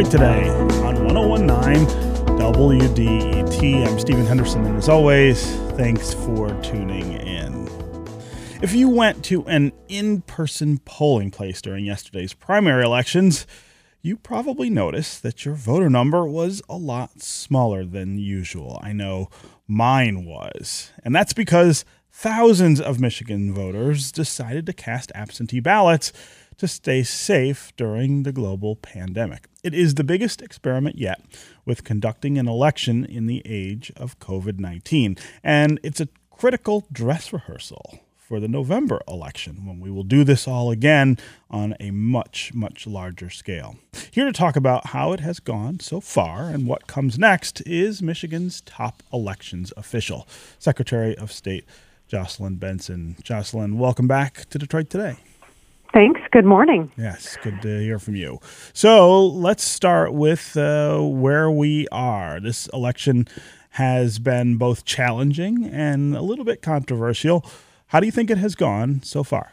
Detroit today on 1019 WDET. I'm Stephen Henderson, and as always, thanks for tuning in. If you went to an in person polling place during yesterday's primary elections, you probably noticed that your voter number was a lot smaller than usual. I know mine was. And that's because thousands of Michigan voters decided to cast absentee ballots to stay safe during the global pandemic. It is the biggest experiment yet with conducting an election in the age of COVID 19, and it's a critical dress rehearsal for the November election when we will do this all again on a much, much larger scale. Here to talk about how it has gone so far and what comes next is Michigan's top elections official, Secretary of State Jocelyn Benson. Jocelyn, welcome back to Detroit today. Thanks. Good morning. Yes, good to hear from you. So let's start with uh, where we are. This election has been both challenging and a little bit controversial. How do you think it has gone so far?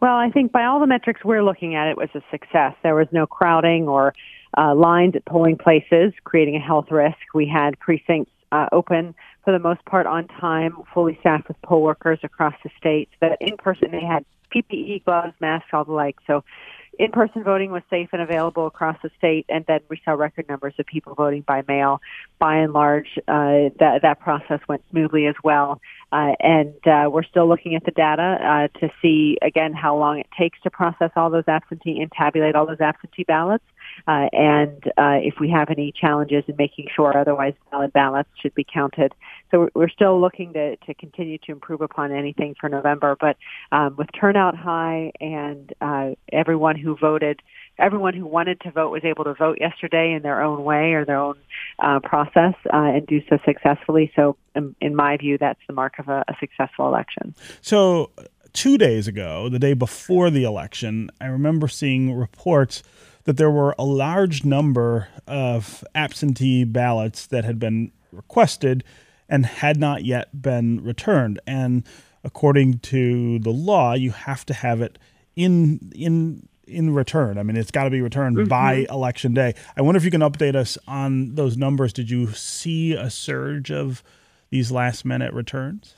Well, I think by all the metrics we're looking at, it was a success. There was no crowding or uh, lines at polling places, creating a health risk. We had precincts uh, open for the most part on time, fully staffed with poll workers across the state. That in person they had PPE, gloves, masks, all the like. So in-person voting was safe and available across the state, and then we saw record numbers of people voting by mail. By and large, uh, that that process went smoothly as well. Uh, and uh, we're still looking at the data uh, to see again how long it takes to process all those absentee and tabulate all those absentee ballots. Uh, and uh, if we have any challenges in making sure otherwise valid ballots should be counted. So we're still looking to, to continue to improve upon anything for November. But um, with turnout high and uh, everyone who voted, everyone who wanted to vote was able to vote yesterday in their own way or their own uh, process uh, and do so successfully. So in, in, my view, that's the mark of a, a successful election. So two days ago, the day before the election, I remember seeing reports that there were a large number of absentee ballots that had been requested and had not yet been returned. And according to the law, you have to have it in in in return. I mean, it's got to be returned mm-hmm. by election day. I wonder if you can update us on those numbers. Did you see a surge of these last minute returns?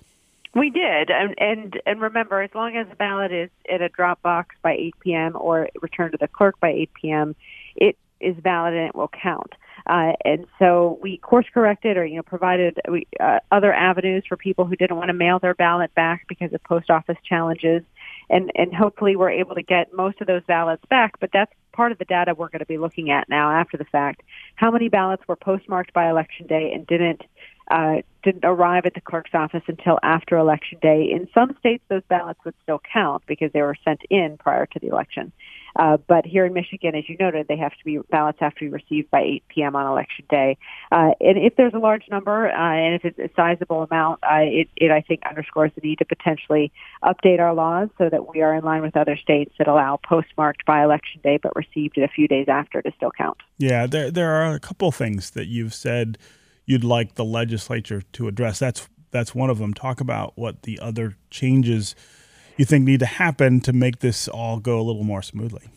We did, and and and remember, as long as the ballot is in a drop box by 8 p.m. or returned to the clerk by 8 p.m., it is valid and it will count. Uh, and so we course corrected or you know provided we, uh, other avenues for people who didn't want to mail their ballot back because of post office challenges, and and hopefully we're able to get most of those ballots back. But that's part of the data we're going to be looking at now after the fact. How many ballots were postmarked by election day and didn't uh, didn't arrive at the clerk's office until after election day. In some states, those ballots would still count because they were sent in prior to the election. Uh, but here in Michigan, as you noted, they have to be ballots have to be received by 8 p.m. on election day. Uh, and if there's a large number uh, and if it's a sizable amount, uh, it, it I think underscores the need to potentially update our laws so that we are in line with other states that allow postmarked by election day but received it a few days after to still count. Yeah, there there are a couple things that you've said you'd like the legislature to address. That's that's one of them. Talk about what the other changes you think need to happen to make this all go a little more smoothly.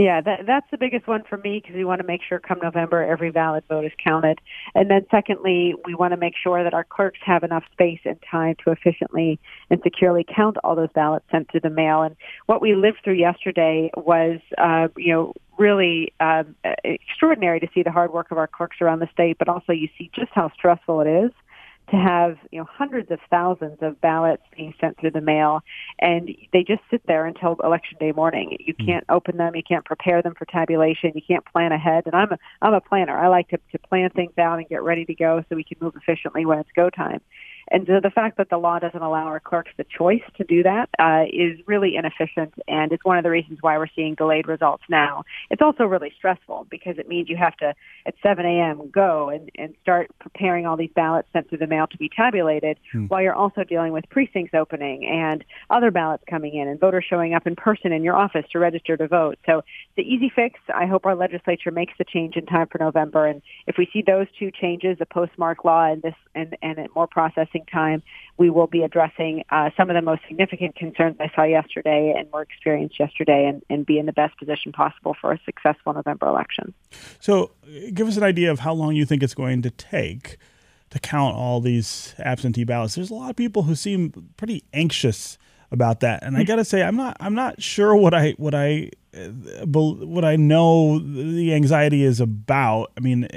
Yeah, that, that's the biggest one for me because we want to make sure come November every valid vote is counted. And then secondly, we want to make sure that our clerks have enough space and time to efficiently and securely count all those ballots sent through the mail. And what we lived through yesterday was, uh, you know, really um, extraordinary to see the hard work of our clerks around the state, but also you see just how stressful it is to have you know hundreds of thousands of ballots being sent through the mail and they just sit there until election day morning. You hmm. can't open them you can't prepare them for tabulation you can't plan ahead and i'm a i'm a planner. I like to to plan things out and get ready to go so we can move efficiently when it's go time and so the fact that the law doesn't allow our clerks the choice to do that uh, is really inefficient, and it's one of the reasons why we're seeing delayed results now. It's also really stressful because it means you have to, at 7 a.m., go and, and start preparing all these ballots sent through the mail to be tabulated hmm. while you're also dealing with precincts opening and other ballots coming in and voters showing up in person in your office to register to vote. So the easy fix, I hope our legislature makes the change in time for November. And if we see those two changes, the postmark law and this and, and more processing time, we will be addressing uh, some of the most significant concerns I saw yesterday and were experienced yesterday and, and be in the best position possible for a successful November election. So, give us an idea of how long you think it's going to take to count all these absentee ballots. There's a lot of people who seem pretty anxious about that, and I got to say, I'm not. I'm not sure what I what I what I know the anxiety is about. I mean,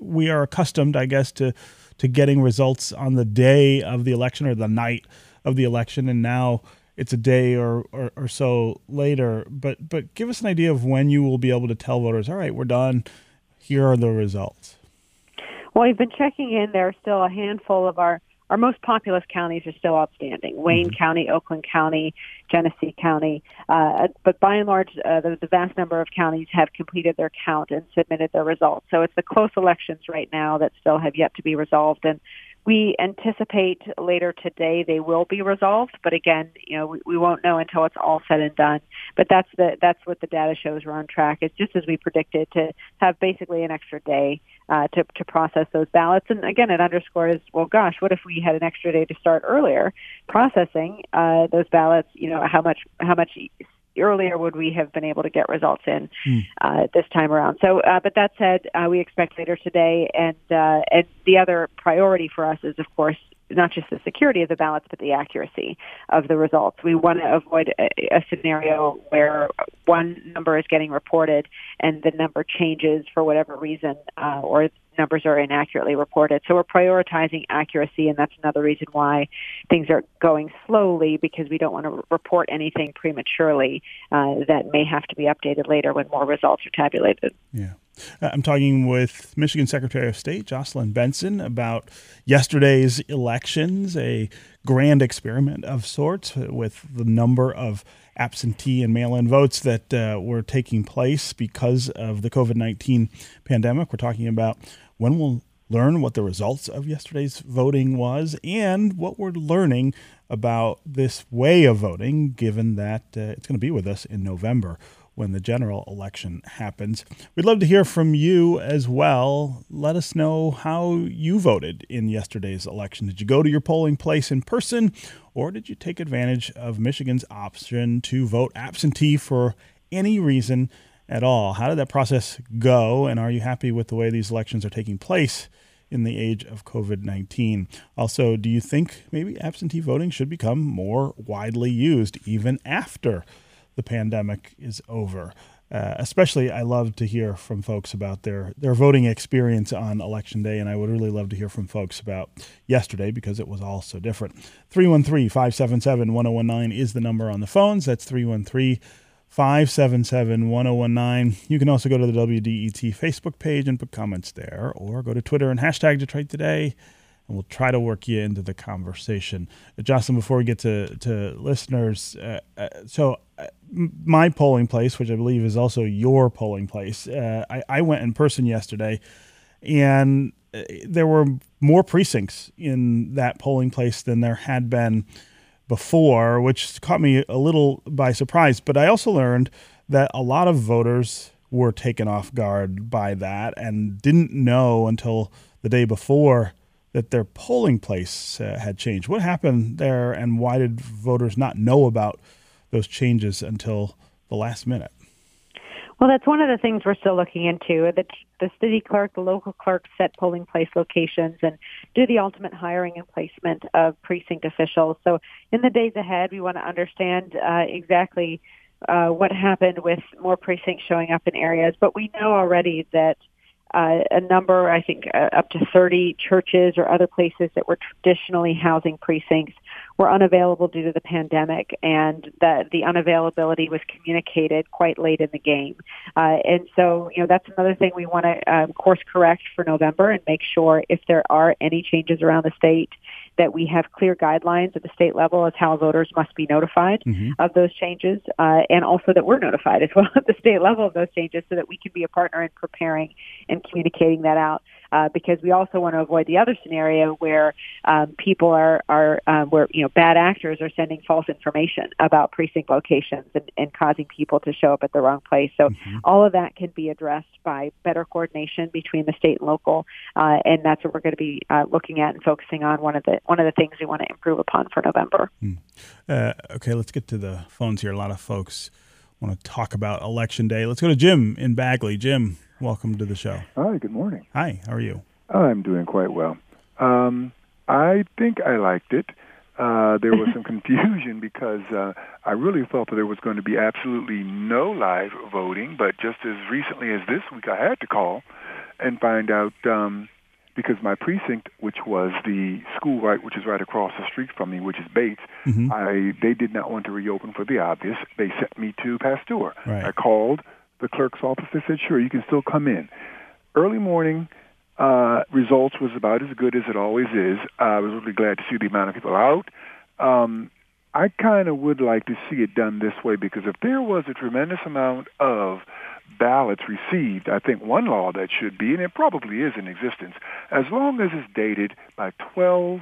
we are accustomed, I guess, to to getting results on the day of the election or the night of the election, and now it's a day or, or, or so later. But but give us an idea of when you will be able to tell voters, all right, we're done. Here are the results. Well, we've been checking in. There are still a handful of our our most populous counties are still outstanding: Wayne mm-hmm. County, Oakland County, Genesee County. Uh, but by and large, uh, the, the vast number of counties have completed their count and submitted their results. So it's the close elections right now that still have yet to be resolved, and we anticipate later today they will be resolved, but again, you know, we, we won't know until it's all said and done. But that's the that's what the data shows we're on track. It's just as we predicted to have basically an extra day uh, to to process those ballots. And again, it underscores, well, gosh, what if we had an extra day to start earlier processing uh, those ballots? You know, how much how much earlier would we have been able to get results in hmm. uh, this time around. So, uh, but that said, uh, we expect later today, and uh, and the other priority for us is, of course, not just the security of the ballots, but the accuracy of the results. We want to avoid a, a, scenario where one number is getting reported and the number changes for whatever reason, uh, or numbers are inaccurately reported. So we're prioritizing accuracy, and that's another reason why things are going slowly because we don't want to report anything prematurely uh, that may have to be updated later when more results are tabulated. Yeah. Uh, I'm talking with Michigan Secretary of State Jocelyn Benson about yesterday's elections, a grand experiment of sorts with the number of absentee and mail in votes that uh, were taking place because of the COVID 19 pandemic. We're talking about when we'll learn what the results of yesterday's voting was and what we're learning about this way of voting, given that uh, it's going to be with us in November when the general election happens. We'd love to hear from you as well. Let us know how you voted in yesterday's election. Did you go to your polling place in person, or did you take advantage of Michigan's option to vote absentee for any reason at all? How did that process go, and are you happy with the way these elections are taking place? in the age of COVID 19. Also, do you think maybe absentee voting should become more widely used even after the pandemic is over. Uh, especially, I love to hear from folks about their, their voting experience on election day, and I would really love to hear from folks about yesterday because it was all so different. 313 577 1019 is the number on the phones. That's 313 577 1019. You can also go to the WDET Facebook page and put comments there, or go to Twitter and hashtag Detroit Today and we'll try to work you into the conversation. Uh, Jocelyn, before we get to, to listeners, uh, uh, so uh, my polling place, which I believe is also your polling place, uh, I, I, went in person yesterday, and uh, there were more precincts in that polling place than there had been before, which caught me a little by surprise. But I also learned that a lot of voters were taken off guard by that and didn't know until the day before that their polling place uh, had changed. What happened there, and why did voters not know about those changes until the last minute? Well, that's one of the things we're still looking into. The, the city clerk, the local clerk set polling place locations and do the ultimate hiring and placement of precinct officials. So in the days ahead, we want to understand uh, exactly uh, what happened with more precincts showing up in areas. But we know already that uh, a number, I think uh, up to 30 churches or other places that were traditionally housing precincts were unavailable due to the pandemic, and that the unavailability was communicated quite late in the game. Uh, and so, you know, that's another thing we want to um, course correct for November and make sure if there are any changes around the state that we have clear guidelines at the state level as how voters must be notified mm-hmm. of those changes, uh, and also that we're notified as well at the state level of those changes so that we can be a partner in preparing and communicating that out. Uh, because we also want to avoid the other scenario where um, people are are um, where you know bad actors are sending false information about precinct locations and, and causing people to show up at the wrong place. So mm-hmm. all of that can be addressed by better coordination between the state and local, uh, and that's what we're going to be uh, looking at and focusing on. One of the one of the things we want to improve upon for November. Mm. Uh, okay, let's get to the phones here. A lot of folks want to talk about election day. Let's go to Jim in Bagley. Jim, welcome to the show. Hi, good morning. Hi, how are you? I'm doing quite well. Um, I think I liked it. Uh, there was some confusion because uh, I really thought that there was going to be absolutely no live voting, but just as recently as this week, I had to call and find out um, because my precinct, which was the school right, which is right across the street from me, which is Bates, mm-hmm. I they did not want to reopen for the obvious. They sent me to Pasteur. Right. I called the clerk's office. They said, "Sure, you can still come in." Early morning uh, results was about as good as it always is. Uh, I was really glad to see the amount of people out. Um, I kind of would like to see it done this way because if there was a tremendous amount of ballots received, I think one law that should be, and it probably is in existence, as long as it's dated by 12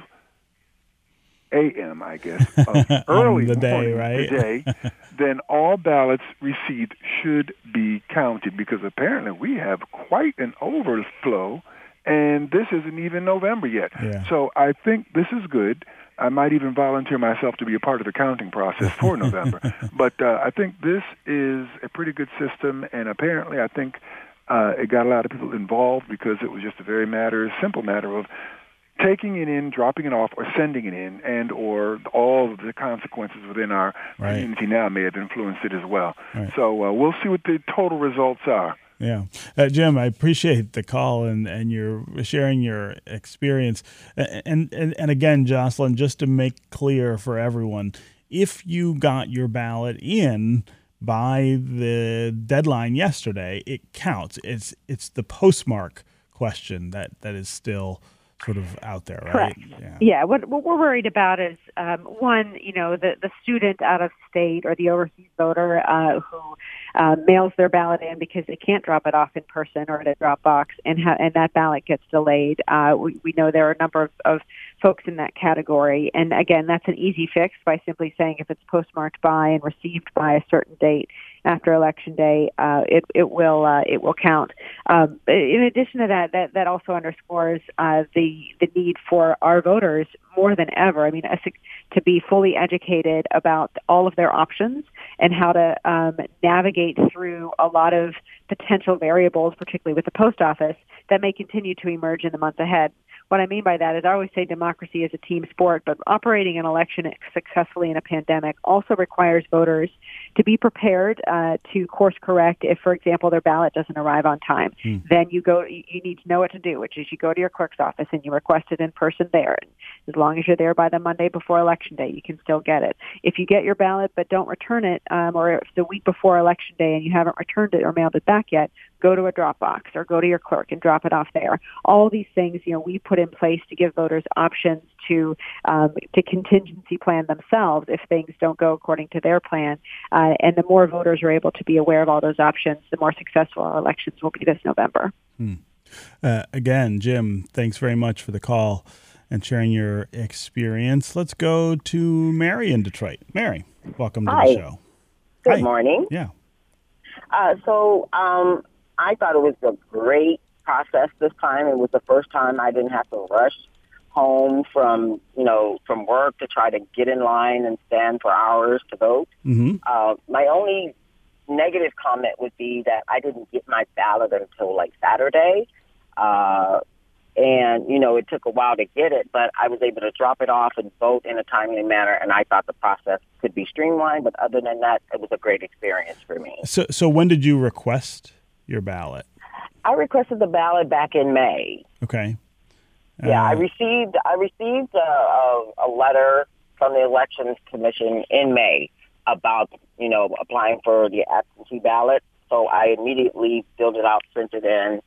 a.m., I guess, early the day, morning right? today, then all ballots received should be counted because apparently we have quite an overflow, and this isn't even November yet. Yeah. So I think this is good. I might even volunteer myself to be a part of the counting process for November. but uh, I think this is a pretty good system, and apparently, I think uh, it got a lot of people involved because it was just a very matter, simple matter of taking it in, dropping it off, or sending it in, and or all of the consequences within our right. community now may have influenced it as well. Right. So uh, we'll see what the total results are. Yeah, uh, Jim, I appreciate the call and, and your sharing your experience. And, and and again, Jocelyn, just to make clear for everyone, if you got your ballot in by the deadline yesterday, it counts. It's it's the postmark question that that is still sort of out there, right? Correct. Yeah. yeah. What, what we're worried about is um, one, you know, the the student out of state or the overseas voter uh, who uh, mails their ballot in because they can't drop it off in person or at a drop box, and ha- and that ballot gets delayed. Uh, we, we know there are a number of, of folks in that category, and again, that's an easy fix by simply saying if it's postmarked by and received by a certain date after election day, uh, it it will uh, it will count. Um, in addition to that, that that also underscores uh, the the need for our voters more than ever. I mean, to be fully educated about all of their options and how to um, navigate through a lot of potential variables, particularly with the post office, that may continue to emerge in the months ahead. What I mean by that is I always say democracy is a team sport, but operating an election successfully in a pandemic also requires voters to be prepared uh, to course correct if, for example, their ballot doesn't arrive on time. Hmm. Then you go, you need to know what to do, which is you go to your clerk's office and you request it in person there. As long as you're there by the Monday before election day, you can still get it. If you get your ballot but don't return it, um, or if it's the week before election day and you haven't returned it or mailed it back yet, go to a drop box or go to your clerk and drop it off there. All these things, you know, we put in place to give voters options to um, to contingency plan themselves if things don't go according to their plan. Uh, and the more voters are able to be aware of all those options, the more successful our elections will be this November. Hmm. Uh, again, Jim, thanks very much for the call and sharing your experience. Let's go to Mary in Detroit. Mary, welcome to Hi. the show. Good Hi. morning. Yeah. Uh, so um, I thought it was a great process this time. It was the first time I didn't have to rush home from you know from work to try to get in line and stand for hours to vote. Mm-hmm. Uh, my only negative comment would be that I didn't get my ballot until like Saturday. Uh, and you know it took a while to get it, but I was able to drop it off and vote in a timely manner, and I thought the process could be streamlined. But other than that, it was a great experience for me. So, so when did you request your ballot? I requested the ballot back in May. Okay. Yeah, I Uh, received I received a, a, a letter from the Elections Commission in May about you know applying for the absentee ballot. So I immediately filled it out, sent it in,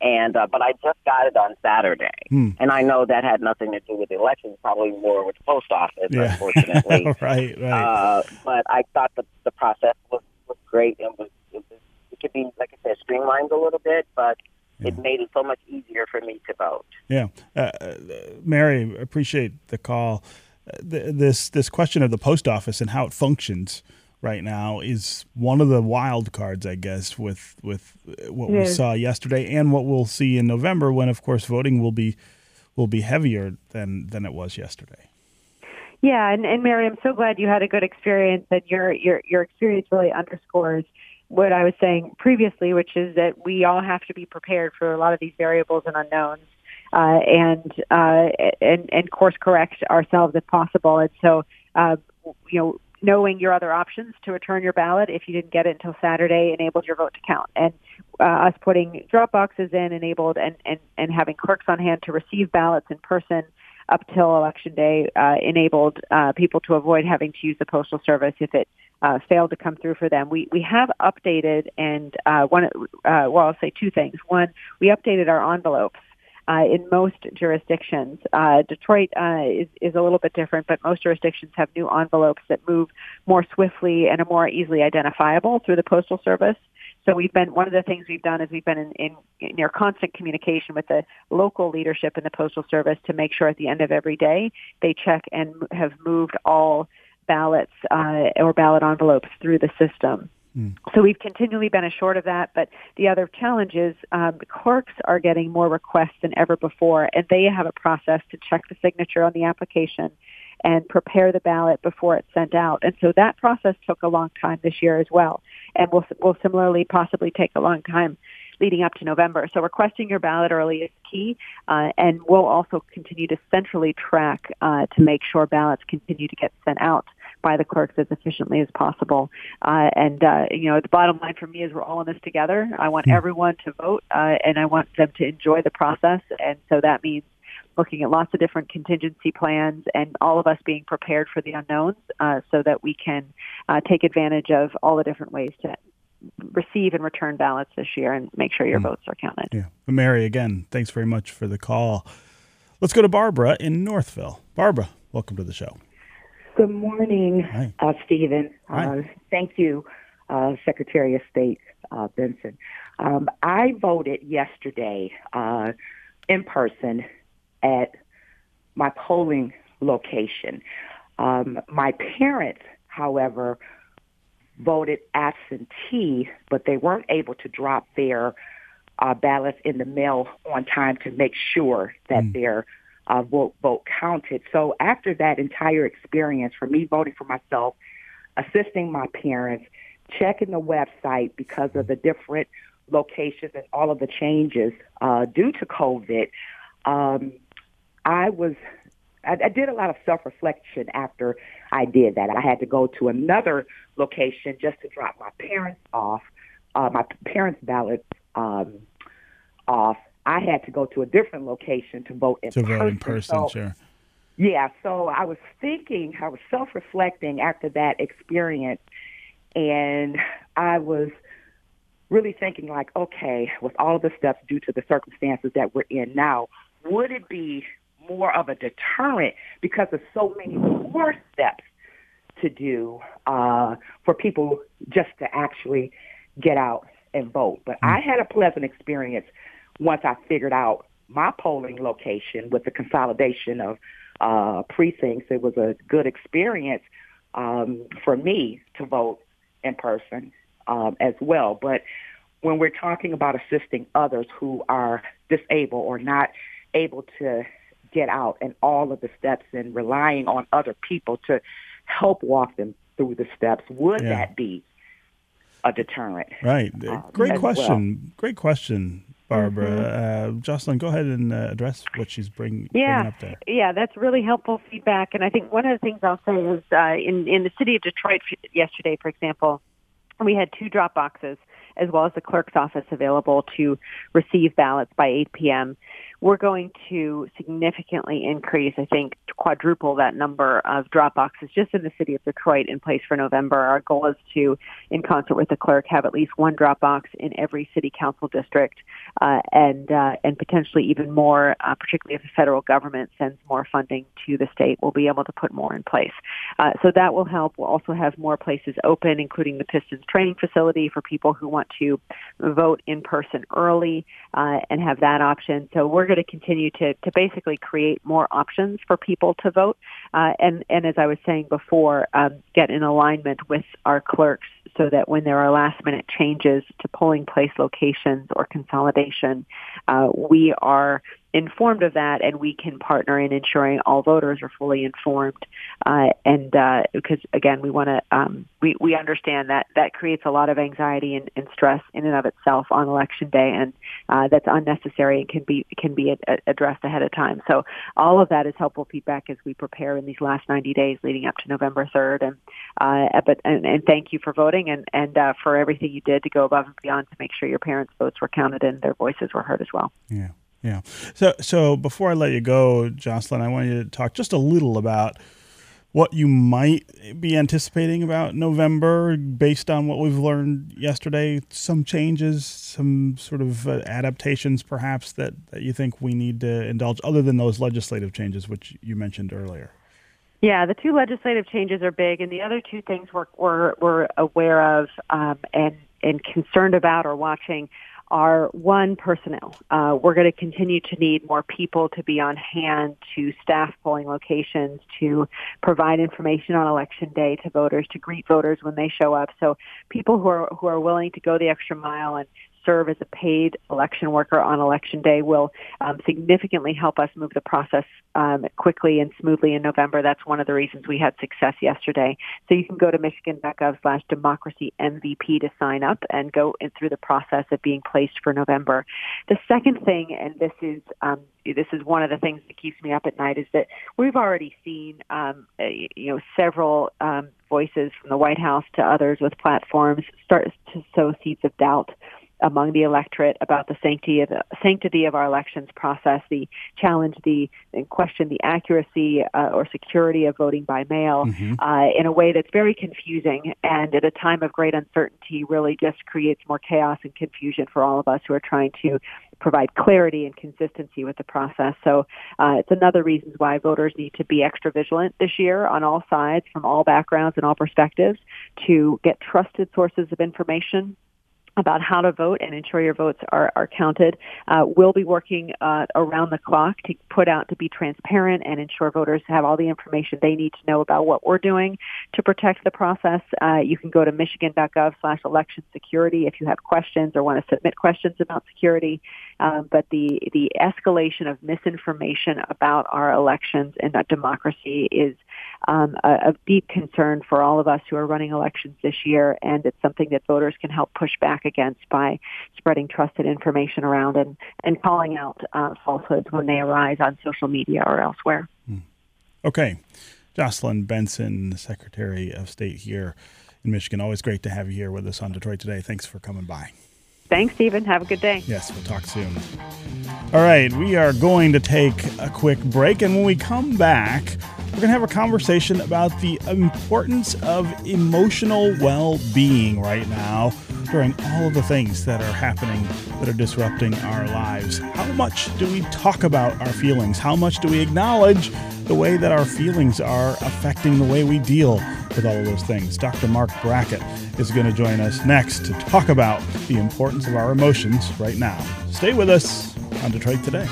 and uh, but I just got it on Saturday, Hmm. and I know that had nothing to do with the elections, probably more with the post office, Yeah. unfortunately. right, right. uh, but I thought the the process was, was great and was, it was it could be like I said streamlined a little bit, but yeah. it made it so much easier for me to vote. Yeah, uh, uh Mary, appreciate the call. Uh, this this question of the post office and how it functions right now is one of the wild cards, I guess, with with what we saw yesterday and what we'll see in November, when of course voting will be will be heavier than than it was yesterday. Yeah, and, and Mary, I'm so glad you had a good experience, and your your your experience really underscores what I was saying previously, which is that we all have to be prepared for a lot of these variables and unknowns, uh, and uh, and and course correct ourselves if possible. And so, uh, you know, knowing your other options to return your ballot if you didn't get it until Saturday enabled your vote to count. And uh, us putting drop boxes in enabled and, and, and having clerks on hand to receive ballots in person up till election day uh, enabled uh, people to avoid having to use the postal service if it uh, failed to come through for them. We we have updated and uh, one uh, well I'll say two things. One, we updated our envelopes. Uh, in most jurisdictions, uh, Detroit uh, is is a little bit different, but most jurisdictions have new envelopes that move more swiftly and are more easily identifiable through the postal service. So we've been one of the things we've done is we've been in, in, near constant communication with the local leadership in the postal service to make sure at the end of every day they check and have moved all ballots uh, or ballot envelopes through the system. Mm. So we've continually been assured of that. But the other challenge is um, clerks are getting more requests than ever before, and they have a process to check the signature on the application and prepare the ballot before it's sent out. And so that process took a long time this year as well, and will will similarly possibly take a long time leading up to November. So requesting your ballot early is key, uh, and we'll also continue to centrally track uh, to make sure ballots continue to get sent out by the clerks as efficiently as possible. Uh, and uh, you know, the bottom line for me is we're all in this together. I want everyone to vote, uh, and I want them to enjoy the process. And so that means looking at lots of different contingency plans and all of us being prepared for the unknowns uh, so that we can uh, take advantage of all the different ways to receive and return ballots this year and make sure your mm. votes are counted. Yeah. Mary, again, thanks very much for the call. Let's go to Barbara in Northville. Barbara, welcome to the show. Good morning, uh, Stephen. Uh, thank you, uh, Secretary of State uh, Benson. Um, I voted yesterday uh, in person at my polling location. Um, my parents, however, voted absentee, but they weren't able to drop their uh, ballots in the mail on time to make sure that mm. their uh, vote vote counted. So after that entire experience, for me voting for myself, assisting my parents, checking the website because of the different locations and all of the changes uh, due to COVID, um, I was I, I did a lot of self reflection after I did that. I had to go to another location just to drop my parents off, uh, my parents' ballots um, off. I had to go to a different location to vote in to person. vote in person, so, sure. Yeah, so I was thinking, I was self reflecting after that experience, and I was really thinking, like, okay, with all of the stuff due to the circumstances that we're in now, would it be more of a deterrent because of so many more steps to do uh, for people just to actually get out and vote. But I had a pleasant experience once I figured out my polling location with the consolidation of uh, precincts. It was a good experience um, for me to vote in person um, as well. But when we're talking about assisting others who are disabled or not able to get out and all of the steps and relying on other people to help walk them through the steps, would yeah. that be a deterrent? Right. Um, Great question. Well. Great question. Barbara, mm-hmm. uh, Jocelyn, go ahead and uh, address what she's bring, yeah, bringing up there. Yeah, that's really helpful feedback. And I think one of the things I'll say is uh, in in the city of Detroit yesterday, for example, we had two drop boxes as well as the clerk's office available to receive ballots by 8 p.m we're going to significantly increase, I think, quadruple that number of drop boxes just in the city of Detroit in place for November. Our goal is to, in concert with the clerk, have at least one drop box in every city council district, uh, and uh, and potentially even more, uh, particularly if the federal government sends more funding to the state. We'll be able to put more in place. Uh, so that will help. We'll also have more places open, including the Pistons training facility for people who want to vote in person early uh, and have that option. So we're going to continue to to basically create more options for people to vote, uh, and and as I was saying before, um, get in alignment with our clerks so that when there are last minute changes to polling place locations or consolidation, uh, we are informed of that, and we can partner in ensuring all voters are fully informed. Uh, and uh, because again, we want to um, we we understand that that creates a lot of anxiety and, and, stress in and of itself on election day, and uh, that's unnecessary and can be can be ad- addressed ahead of time. So all of that is helpful feedback as we prepare in these last 90 days leading up to November 3rd. And uh, but and, and, thank you for voting and and uh, for everything you did to go above and beyond to make sure your parents' votes were counted and their voices were heard as well. Yeah. Yeah. So so before I let you go, Jocelyn, I want you to talk just a little about what you might be anticipating about November based on what we've learned yesterday. Some changes, some sort of uh, adaptations, perhaps that, that you think we need to indulge, other than those legislative changes, which you mentioned earlier. Yeah, the two legislative changes are big, and the other two things we're we're, we're aware of um, and and concerned about or watching are one personnel. Uh, we're going to continue to need more people to be on hand to staff polling locations, to provide information on election day to voters, to greet voters when they show up. So people who are who are willing to go the extra mile and serve as a paid election worker on election day will um, significantly help us move the process um, quickly and smoothly in November. That's one of the reasons we had success yesterday. So you can go to michigan.gov slash democracy MVP to sign up and go through the process of being placed for November. The second thing, and this is um, this is one of the things that keeps me up at night, is that we've already seen um, you know several um, voices from the White House to others with platforms start to sow seeds of doubt among the electorate about the sanctity of, sanctity of our elections process, the challenge, the question the accuracy uh, or security of voting by mail mm-hmm. uh, in a way that's very confusing and at a time of great uncertainty really just creates more chaos and confusion for all of us who are trying to provide clarity and consistency with the process. So uh, it's another reason why voters need to be extra vigilant this year on all sides, from all backgrounds and all perspectives, to get trusted sources of information about how to vote and ensure your votes are, are counted. Uh, we'll be working uh, around the clock to put out to be transparent and ensure voters have all the information they need to know about what we're doing to protect the process. Uh, you can go to michigan.gov slash election security if you have questions or want to submit questions about security. Um, but the, the escalation of misinformation about our elections and democracy is um, a, a deep concern for all of us who are running elections this year, and it's something that voters can help push back against by spreading trusted information around and, and calling out uh, falsehoods when they arise on social media or elsewhere. Hmm. Okay. Jocelyn Benson, Secretary of State here in Michigan. Always great to have you here with us on Detroit Today. Thanks for coming by. Thanks, Stephen. Have a good day. Yes, we'll talk soon. All right, we are going to take a quick break, and when we come back, we're going to have a conversation about the importance of emotional well being right now during all of the things that are happening that are disrupting our lives. How much do we talk about our feelings? How much do we acknowledge the way that our feelings are affecting the way we deal with all of those things? Dr. Marc Brackett is going to join us next to talk about the importance of our emotions right now. Stay with us on Detroit Today.